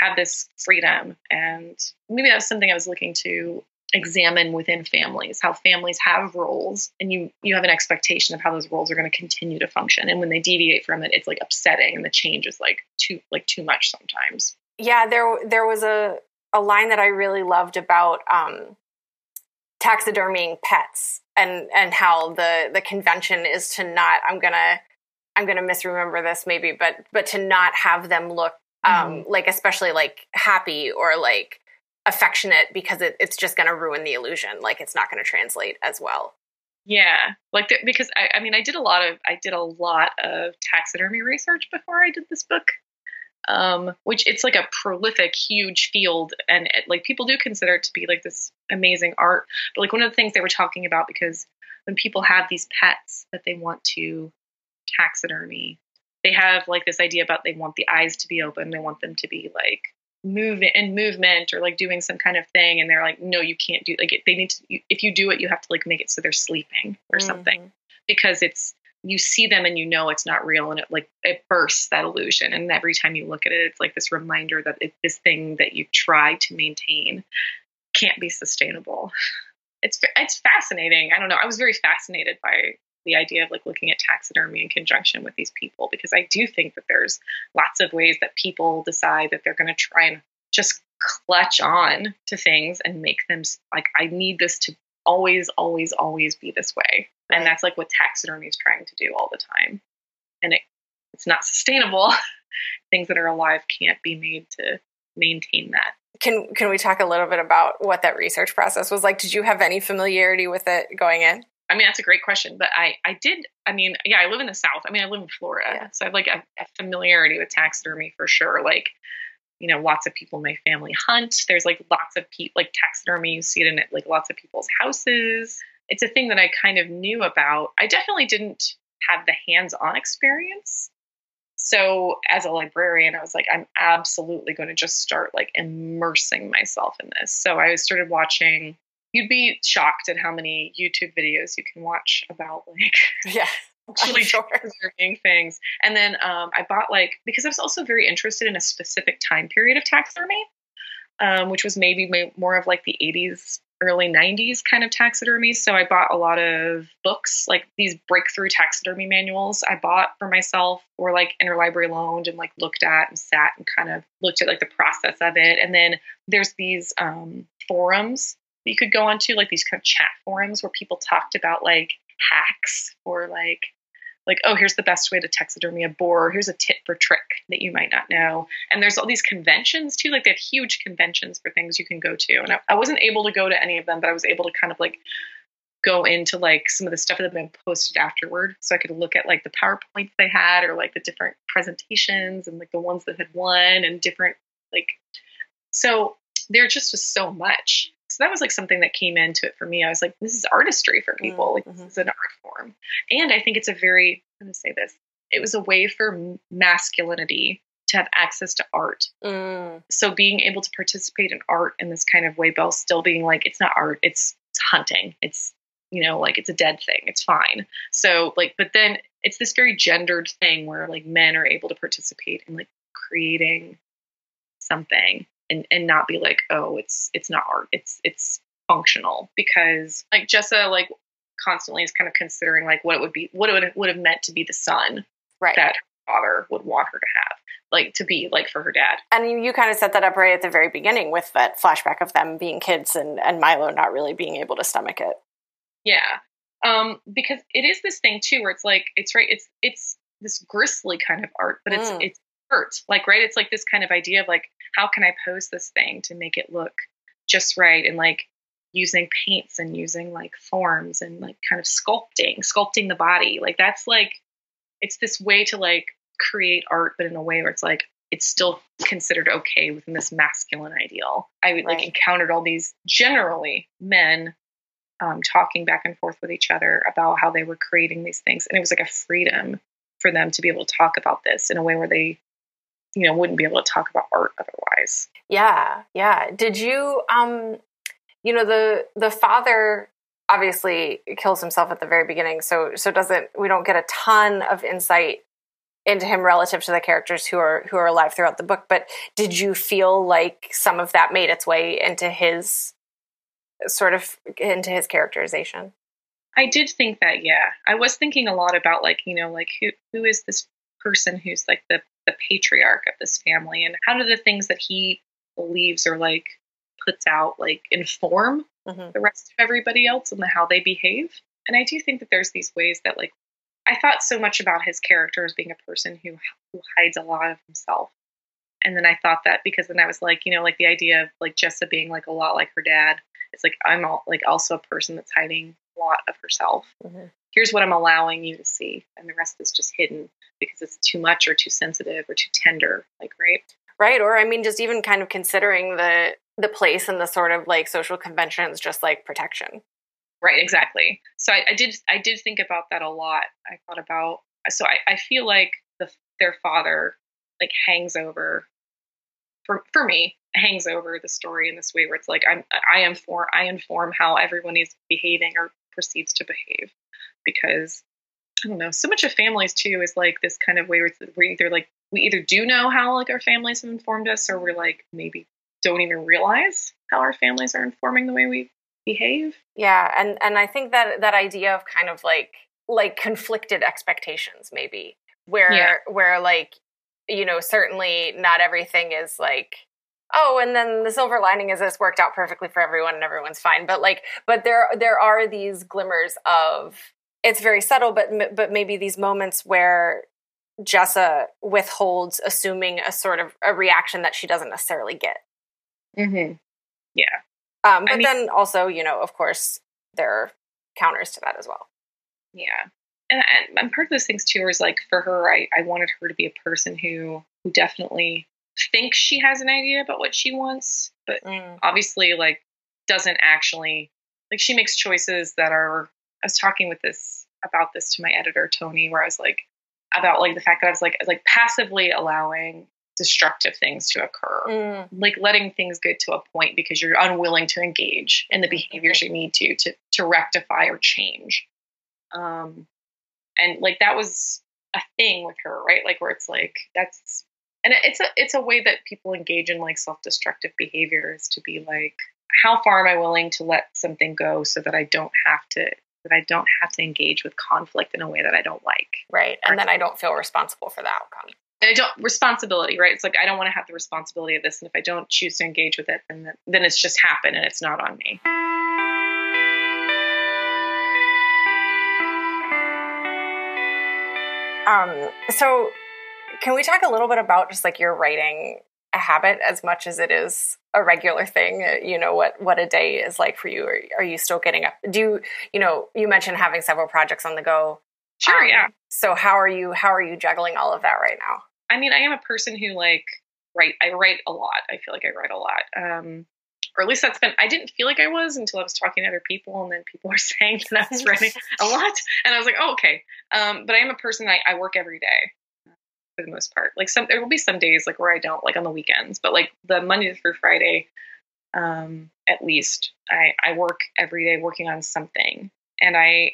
have this freedom. And maybe that's something I was looking to examine within families how families have roles and you you have an expectation of how those roles are going to continue to function and when they deviate from it it's like upsetting and the change is like too like too much sometimes yeah there there was a a line that i really loved about um taxidermying pets and and how the the convention is to not i'm gonna i'm gonna misremember this maybe but but to not have them look um, mm-hmm. like especially like happy or like affectionate because it, it's just going to ruin the illusion. Like it's not going to translate as well. Yeah, like the, because I, I mean, I did a lot of I did a lot of taxidermy research before I did this book, um, which it's like a prolific, huge field, and it, like people do consider it to be like this amazing art. But like one of the things they were talking about because when people have these pets that they want to taxidermy, they have like this idea about they want the eyes to be open, they want them to be like moving in movement or like doing some kind of thing and they're like no you can't do like they need to if you do it you have to like make it so they're sleeping or mm-hmm. something because it's you see them and you know it's not real and it like it bursts that illusion. And every time you look at it it's like this reminder that it, this thing that you try to maintain can't be sustainable. It's it's fascinating. I don't know. I was very fascinated by the idea of like looking at taxidermy in conjunction with these people because I do think that there's lots of ways that people decide that they're going to try and just clutch on to things and make them like I need this to always always always be this way. And that's like what taxidermy is trying to do all the time. And it it's not sustainable. *laughs* Things that are alive can't be made to maintain that. Can can we talk a little bit about what that research process was like? Did you have any familiarity with it going in? I mean, that's a great question, but I, I did, I mean, yeah, I live in the South. I mean, I live in Florida. Yeah. So I have like a, a, familiarity with taxidermy for sure. Like, you know, lots of people in my family hunt. There's like lots of people, like taxidermy, you see it in like lots of people's houses. It's a thing that I kind of knew about. I definitely didn't have the hands on experience. So as a librarian, I was like, I'm absolutely going to just start like immersing myself in this. So I started watching you'd be shocked at how many YouTube videos you can watch about like *laughs* yeah *laughs* actually sure. preserving things. And then um, I bought like because I was also very interested in a specific time period of taxidermy. um, which was maybe more of like the 80s early 90s kind of taxidermy. So I bought a lot of books, like these breakthrough taxidermy manuals I bought for myself or like interlibrary loaned and like looked at and sat and kind of looked at like the process of it. And then there's these um, forums that you could go onto, like these kind of chat forums where people talked about like hacks or like like, oh, here's the best way to taxidermy a boar. Here's a tip for trick that you might not know. And there's all these conventions too. Like they have huge conventions for things you can go to. And I, I wasn't able to go to any of them, but I was able to kind of like go into like some of the stuff that had been posted afterward. So I could look at like the PowerPoints they had or like the different presentations and like the ones that had won and different like so there just was so much so that was like something that came into it for me. I was like, this is artistry for people. Like mm-hmm. this is an art form. And I think it's a very, I'm going to say this, it was a way for masculinity to have access to art. Mm. So being able to participate in art in this kind of way, while still being like, it's not art, it's, it's hunting. It's, you know, like it's a dead thing. It's fine. So like, but then it's this very gendered thing where like men are able to participate in like creating something and and not be like oh it's it's not art it's it's functional because like Jessa like constantly is kind of considering like what it would be what it would, would have meant to be the son right. that her father would want her to have like to be like for her dad and you, you kind of set that up right at the very beginning with that flashback of them being kids and and milo not really being able to stomach it yeah um because it is this thing too where it's like it's right it's it's this gristly kind of art but it's mm. it's hurt. Like right it's like this kind of idea of like how can i pose this thing to make it look just right? And like using paints and using like forms and like kind of sculpting sculpting the body. Like that's like it's this way to like create art but in a way where it's like it's still considered okay within this masculine ideal. I would right. like encountered all these generally men um, talking back and forth with each other about how they were creating these things. And it was like a freedom for them to be able to talk about this in a way where they you know wouldn't be able to talk about art otherwise. Yeah yeah. Did you um you know the the father obviously kills himself at the very beginning so so doesn't we don't get a ton of insight into him relative to the characters who are who are alive throughout the book but did you feel like some of that made its way into his sort of into his characterization? I did think that yeah. I was thinking a lot about like you know like who who is this person who's like the the patriarch of this family and how do the things that he believes or like puts out like inform mm-hmm. the rest of everybody else and the, how they behave? And i do think that there's these ways that like i thought so much about his character as being a person who who hides a lot of himself. And then i thought that because then i was like you know like the idea of like jessa being like a lot like her dad it's like i'm all, like also a person that's hiding a lot of herself. Mm-hmm. Here's what I'm allowing you to see, and the rest is just hidden because it's too much or too sensitive or too tender, like right? Right. Or I mean, just even kind of considering the the place and the sort of like social conventions, just like protection. Right. Exactly. So I, I did I did think about that a lot. I thought about so I, I feel like the their father like hangs over for for me hangs over the story in this way where it's like I'm I inform I inform how everyone is behaving or proceeds to behave because I don't know. So much of families too is like this kind of way where we either like we either do know how like our families have informed us, or we're like maybe don't even realize how our families are informing the way we behave. Yeah, and and I think that that idea of kind of like like conflicted expectations maybe where yeah. where like you know certainly not everything is like oh and then the silver lining is this worked out perfectly for everyone and everyone's fine but like but there there are these glimmers of it's very subtle, but but maybe these moments where Jessa withholds assuming a sort of a reaction that she doesn't necessarily get. Mm-hmm. Yeah. Um, but I mean, then also, you know, of course, there are counters to that as well. Yeah. And, and part of those things too is like for her, I, I wanted her to be a person who who definitely thinks she has an idea about what she wants, but mm. obviously like doesn't actually like she makes choices that are I was talking with this about this to my editor Tony, where I was like about like the fact that I was like like passively allowing destructive things to occur, mm. like letting things get to a point because you're unwilling to engage in the behaviors you need to to to rectify or change. Um, and like that was a thing with her, right? Like where it's like that's and it's a it's a way that people engage in like self-destructive behaviors to be like how far am i willing to let something go so that i don't have to that i don't have to engage with conflict in a way that i don't like right and then i don't feel responsible for the outcome I don't responsibility, right? It's like I don't want to have the responsibility of this, and if I don't choose to engage with it, then then it's just happened, and it's not on me. Um, so can we talk a little bit about just like your writing a habit as much as it is a regular thing uh, you know what what a day is like for you are, are you still getting up? Do you you know you mentioned having several projects on the go. Sure um, yeah. so how are you how are you juggling all of that right now? I mean i am a person who like write i write a lot. I feel like i write a lot. Um or at least that's been i didn't feel like i was until i was talking to other people and then people *laughs* were saying that i was writing a lot and i was like oh okay. Um, but i am a person I, I work every day for the most part. Like some, there will be some days like where I don't, like on the weekends, but like the Monday through Friday, um, at least I, I work every day working on something. And I,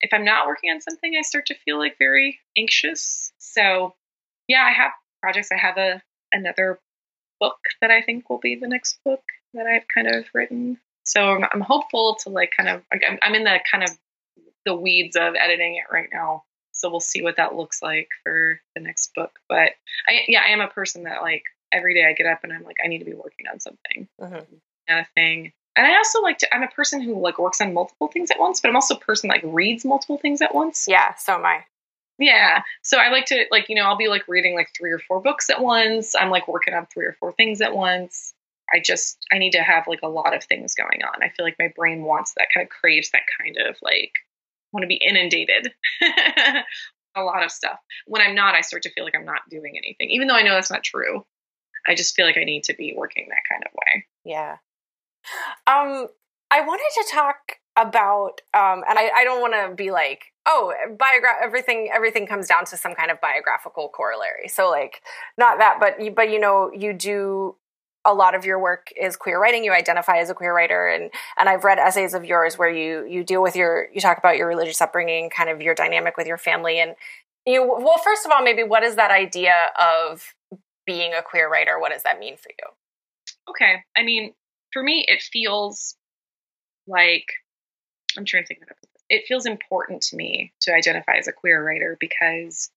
if I'm not working on something, I start to feel like very anxious. So yeah, I have projects. I have a, another book that I think will be the next book that I've kind of written. So I'm, I'm hopeful to like kind of, I'm, I'm in the kind of the weeds of editing it right now so we'll see what that looks like for the next book. But I, yeah, I am a person that like every day I get up and I'm like, I need to be working on something, mm-hmm. kind of thing. And I also like to, I'm a person who like works on multiple things at once, but I'm also a person that like reads multiple things at once. Yeah, so am I. Yeah. So I like to like, you know, I'll be like reading like three or four books at once. I'm like working on three or four things at once. I just I need to have like a lot of things going on. I feel like my brain wants that kind of craves that kind of like want to be inundated *laughs* a lot of stuff. When I'm not, I start to feel like I'm not doing anything, even though I know that's not true. I just feel like I need to be working that kind of way. Yeah. Um, I wanted to talk about, um, and I, I don't want to be like, oh, biogra- everything everything comes down to some kind of biographical corollary. So like, not that, but you, but you know, you do a lot of your work is queer writing. You identify as a queer writer, and and I've read essays of yours where you you deal with your you talk about your religious upbringing, kind of your dynamic with your family, and you well, first of all, maybe what is that idea of being a queer writer? What does that mean for you? Okay, I mean, for me, it feels like I'm trying to think of it feels important to me to identify as a queer writer because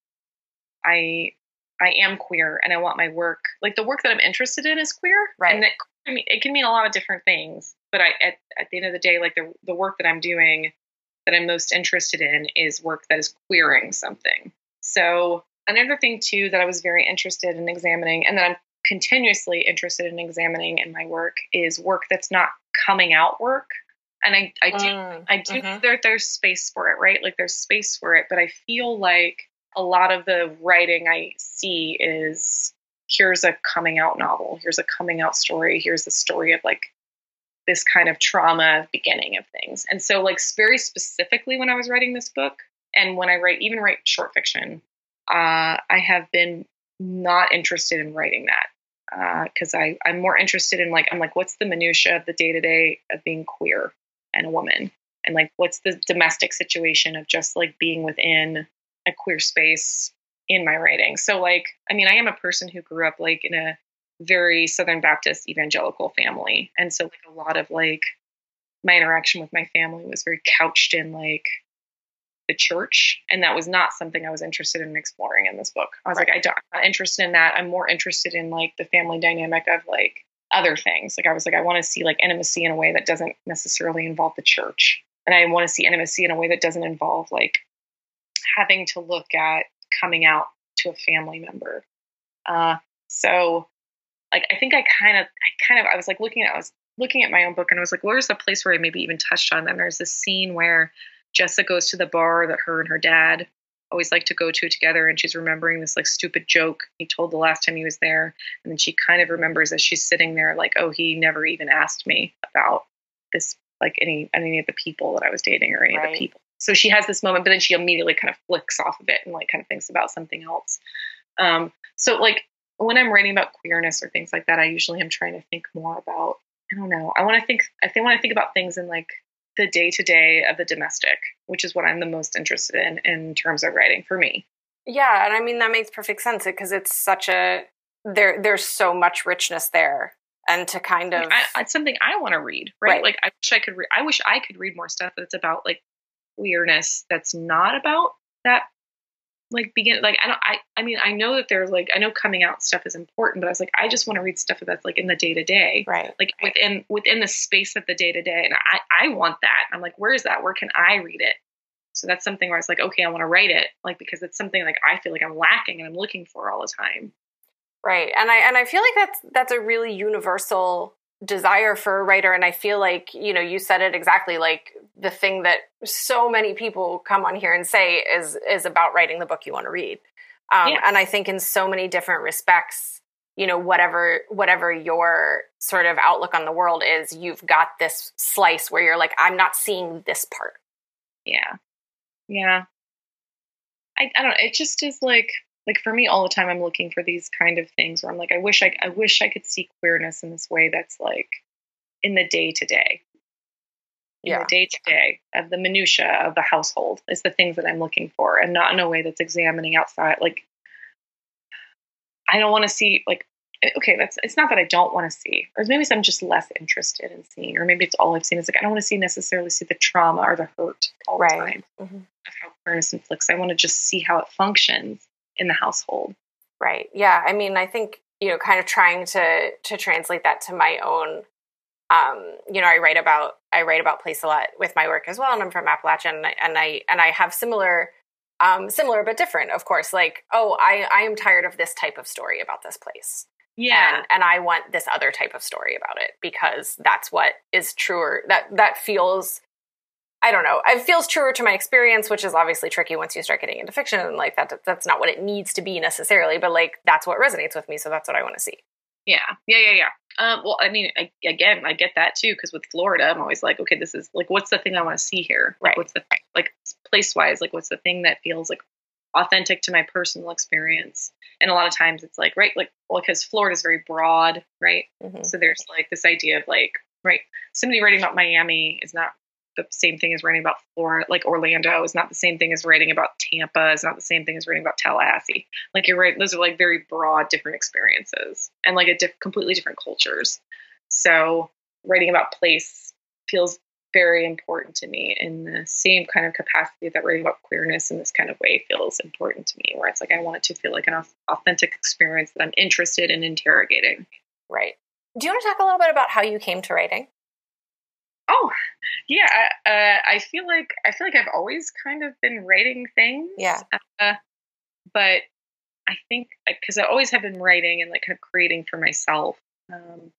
I I am queer and I want my work, like the work that I'm interested in is queer. Right. And that, I mean, it can mean a lot of different things, but I, at, at the end of the day, like the, the work that I'm doing that I'm most interested in is work that is queering something. So another thing too, that I was very interested in examining and that I'm continuously interested in examining in my work is work that's not coming out work. And I, I do, mm, I do, mm-hmm. there, there's space for it, right? Like there's space for it, but I feel like a lot of the writing I see is here's a coming out novel, here's a coming out story, here's the story of like this kind of trauma beginning of things. And so, like, very specifically, when I was writing this book, and when I write, even write short fiction, uh, I have been not interested in writing that because uh, I I'm more interested in like I'm like what's the minutia of the day to day of being queer and a woman, and like what's the domestic situation of just like being within a queer space in my writing. So like, I mean, I am a person who grew up like in a very Southern Baptist evangelical family. And so like a lot of like my interaction with my family was very couched in like the church. And that was not something I was interested in exploring in this book. I was right. like, I don't, I'm not interested in that. I'm more interested in like the family dynamic of like other things. Like I was like, I want to see like intimacy in a way that doesn't necessarily involve the church. And I want to see intimacy in a way that doesn't involve like having to look at coming out to a family member. Uh, so, like, I think I kind of, I kind of, I was like looking at, I was looking at my own book, and I was like, where's the place where I maybe even touched on them? There's this scene where Jessa goes to the bar that her and her dad always like to go to together, and she's remembering this like stupid joke he told the last time he was there, and then she kind of remembers as she's sitting there, like, oh, he never even asked me about this, like any any of the people that I was dating or any right. of the people so she has this moment, but then she immediately kind of flicks off of it and like kind of thinks about something else. Um, so like when I'm writing about queerness or things like that, I usually am trying to think more about I don't know. I want to think. I think when I think about things in like the day to day of the domestic, which is what I'm the most interested in in terms of writing for me. Yeah, and I mean that makes perfect sense because it's such a there there's so much richness there and to kind of I, it's something I want to read, right? Right. Like I wish I could read. I wish I could read more stuff that's about like queerness that's not about that like begin like I don't I I mean I know that there's like I know coming out stuff is important, but I was like I just want to read stuff that's like in the day to day, right like within within the space of the day to day, and I I want that. I'm like, where is that? Where can I read it? So that's something where I was like, okay, I want to write it, like because it's something like I feel like I'm lacking and I'm looking for all the time. right and i and i feel like that's that's a really universal desire for a writer and i feel like you know you said it exactly like the thing that so many people come on here and say is is about writing the book you want to read um, Yeah. and i think in so many different respects you know whatever whatever your sort of outlook on the world is you've got this slice where you're like i'm not seeing this part Yeah. Yeah. I, I don't know. It just is like like for me all the time I'm looking for these kind of things where I'm like, I wish I I wish I could see queerness in this way that's like in the day to day. In Yeah. the day to day of the minutia of the household is the things that I'm looking for and not in a way that's examining outside like I don't want to see like okay, that's it's not that I don't want to see, or maybe I'm just less interested in seeing, or maybe it's all I've seen is like I don't want to see necessarily see the trauma or the hurt all Right. the time Mhm. of how queerness inflicts. I want to just see how it functions in the household. Right. Yeah. I mean, I think you know, kind of trying to to translate that to my own. Um, you know, I write about I write about place a lot with my work as well, and I'm from Appalachia, and I and I, and I have similar, um, similar but different, of course. Like, oh, I I am tired of this type of story about this place, Yeah, and and I want this other type of story about it because that's what is truer. That that feels. I don't know. It feels truer to my experience, which is obviously tricky once you start getting into fiction. And like that, that's not what it needs to be necessarily, but like that's what resonates with me. So that's what I want to see. yeah, yeah, yeah, yeah. Um, well, I mean, I, again, I get that too because with Florida, I'm always like, okay, this is like, what's the thing I want to see here? Like, Right. What's the like place wise? Like, what's the thing that feels like authentic to my personal experience? And a lot of times it's like, right, like, well, because Florida is very broad, right? Mhm. So there's like this idea of like, right, somebody writing about Miami is not the same thing as writing about Florida, like Orlando is not the same thing as writing about Tampa, is not the same thing as writing about Tallahassee. Like you're right, those are like very broad, different experiences and like a diff- completely different cultures. So writing about place feels very important to me in the same kind of capacity that writing about queerness in this kind of way feels important to me, where it's like I want it to feel like an authentic experience that I'm interested in interrogating. Right. Do you want to talk a little bit about how you came to writing? Oh, yeah. I- Uh, I feel like I feel like I've always kind of been writing things. Yeah. Uh, but I think because I always have been writing and like kind of creating for myself. Um,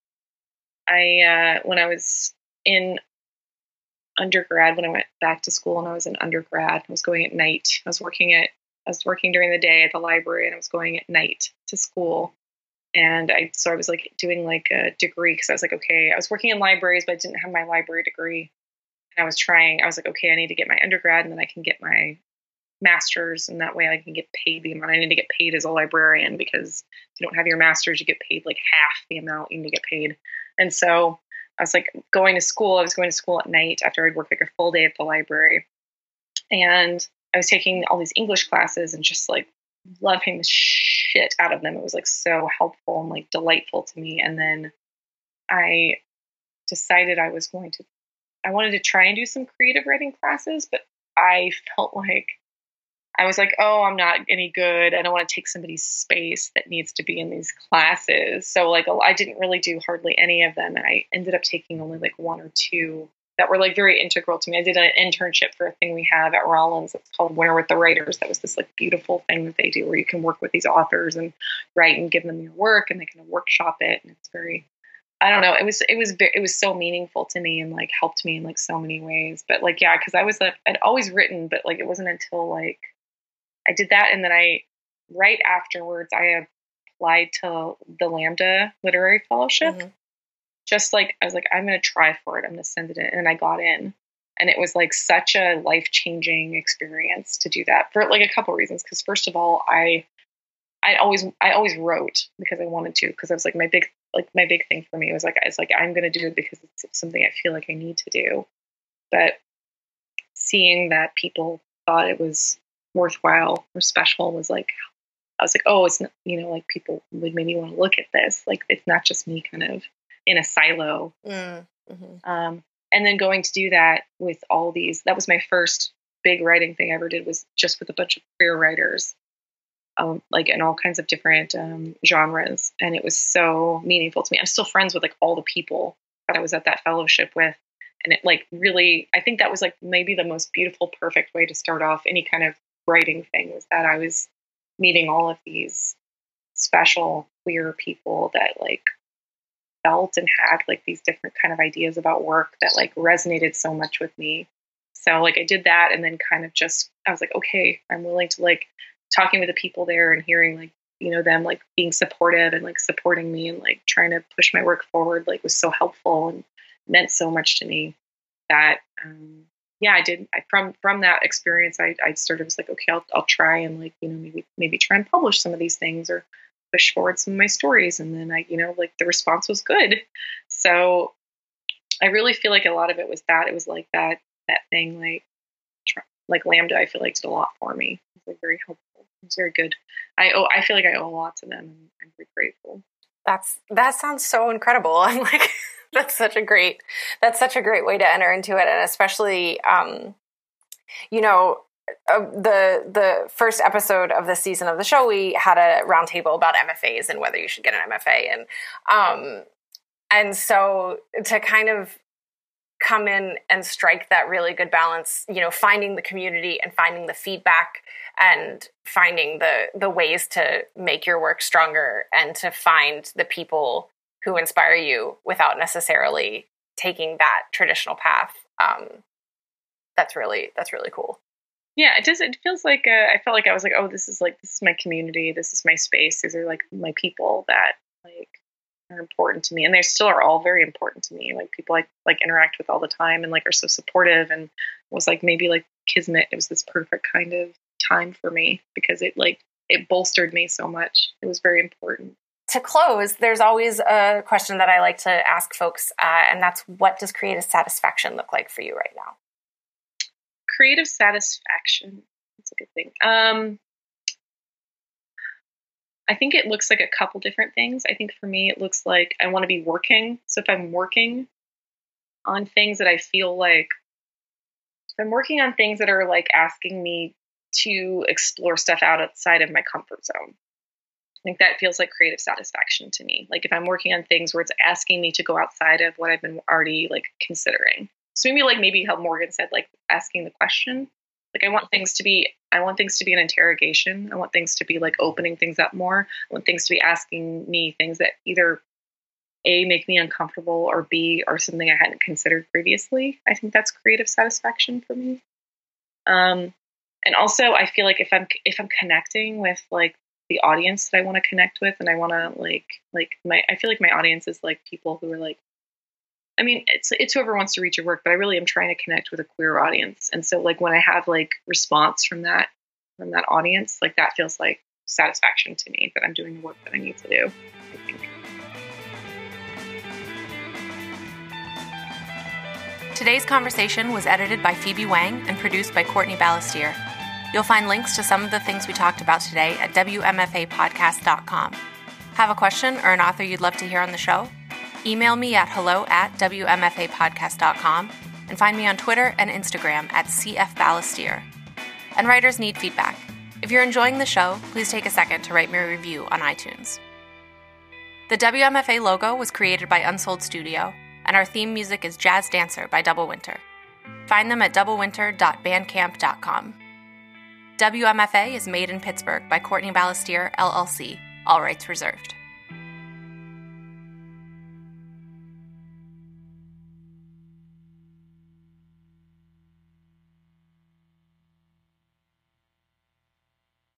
I uh, when I was in undergrad, when I went back to school and I was in undergrad, I was going at night. I was working at I was working during the day at the library and I was going at night to school and I so I was like doing like a degree because I was like, okay, I was working in libraries, but I didn't have my library degree. And I was trying, I was like, okay, I need to get my undergrad and then I can get my master's, and that way I can get paid the amount I need to get paid as a librarian because if you don't have your master's, you get paid like half the amount you need to get paid. And so I was like going to school, I was going to school at night after I'd worked like a full day at the library. And I was taking all these English classes and just like loving the shit out of them. It was like so helpful and like delightful to me. And then I decided I was going to, I wanted to try and do some creative writing classes, but I felt like I was like, oh, I'm not any good. I don't want to take somebody's space that needs to be in these classes. So like I didn't really do hardly any of them. And I ended up taking only like one or two that were like very integral to me. I did an internship for a thing we have at Rollins. It's called Winter with the Writers. That was this like beautiful thing that they do where you can work with these authors and write and give them your work and they kind of workshop it. And it's very, I don't know. It was, it was, it was so meaningful to me and like helped me in like so many ways. But like, yeah, cause I was, like, I'd always written, but like, it wasn't until like I did that. And then I, right afterwards, I applied to the Lambda Literary Fellowship Mhm. Just like I was like, I'm gonna try for it. I'm gonna send it in, and I got in, and it was like such a life changing experience to do that for like a couple reasons. Because first of all, I I always I always wrote because I wanted to because I was like my big like my big thing for me was like it's like I'm gonna do it because it's something I feel like I need to do, but seeing that people thought it was worthwhile or special was like I was like, oh, it's not, you know, like people would maybe want to look at this. Like it's not just me kind of in a silo. Mm, mm-hmm. Um, and then going to do that with all these, that was my first big writing thing I ever did was just with a bunch of queer writers, um, like in all kinds of different um, genres. And it was so meaningful to me. I'm still friends with like all the people that I was at that fellowship with. And it like really, I think that was like maybe the most beautiful, perfect way to start off any kind of writing thing was that I was meeting all of these special queer people that like felt and had like these different kind of ideas about work that like resonated so much with me. So like I did that and then kind of just I was like, okay, I'm willing to like talking with the people there and hearing like, you know, them like being supportive and like supporting me and like trying to push my work forward like was so helpful and meant so much to me that um yeah, I did. I, from from that experience, I, I sort of was like, okay, I'll I'll try and like you know maybe maybe try and publish some of these things or push forward some of my stories. And then I you know like the response was good, so I really feel like a lot of it was that it was like that that thing like like Lambda. I feel like did a lot for me. It was like very helpful. It was very good. I owe I feel like I owe a lot to them. and I'm very grateful. That's that sounds so incredible. *laughs* I'm like that's such a great that's such a great way to enter into it and especially um you know the the first episode of the season of the show we had a roundtable about MFAs and whether you should get an MFA and um and so to kind of come in and strike that really good balance you know finding the community and finding the feedback and finding the the ways to make your work stronger and to find the people who inspire you without necessarily taking that traditional path. Um, that's really that's really cool. Yeah, it does. It feels like uh, I felt like I was like, oh, this is like this is my community. This is my space. These are like my people that like are important to me, and they still are all very important to me. Like people I like interact with all the time, and like are so supportive. And was like maybe like kismet. It was this perfect kind of time for me because it like it bolstered me so much. It was very important to close, there's always a question that I like to ask folks, uh, and that's what does creative satisfaction look like for you right now? Creative satisfaction. That's a good thing. Um, I think it looks like a couple different things. I think for me, it looks like I want to be working. So if I'm working on things that I feel like, I'm working on things that are like asking me to explore stuff outside of my comfort zone I think that feels like creative satisfaction to me. Like if I'm working on things where it's asking me to go outside of what I've been already like considering. So maybe like maybe how Morgan said, like asking the question. Like I want things to be I want things to be an interrogation. I want things to be like opening things up more. I want things to be asking me things that either A make me uncomfortable or B or something I hadn't considered previously. I think that's creative satisfaction for me. Um and also I feel like if I'm if I'm connecting with like the audience that I want to connect with and I want to like like my I feel like my audience is like people who are like I mean it's it's whoever wants to read your work but I really am trying to connect with a queer audience and so like when I have like response from that from that audience like that feels like satisfaction to me that I'm doing the work that I need to do I think Today's conversation was edited by Phoebe Wang and produced by Courtney Balestier. You'll find links to some of the things we talked about today at WMFApodcast.com. Have a question or an author you'd love to hear on the show? Email me at hello at WMFApodcast.com and find me on Twitter and Instagram at CFBalestier. And writers need feedback. If you're enjoying the show, please take a second to write me a review on iTunes. The WMFA logo was created by Unsold Studio, and our theme music is Jazz Dancer by Double Winter. Find them at doublewinter.bandcamp.com. WMFA is made in Pittsburgh by Courtney Balestier, LLC, all rights reserved.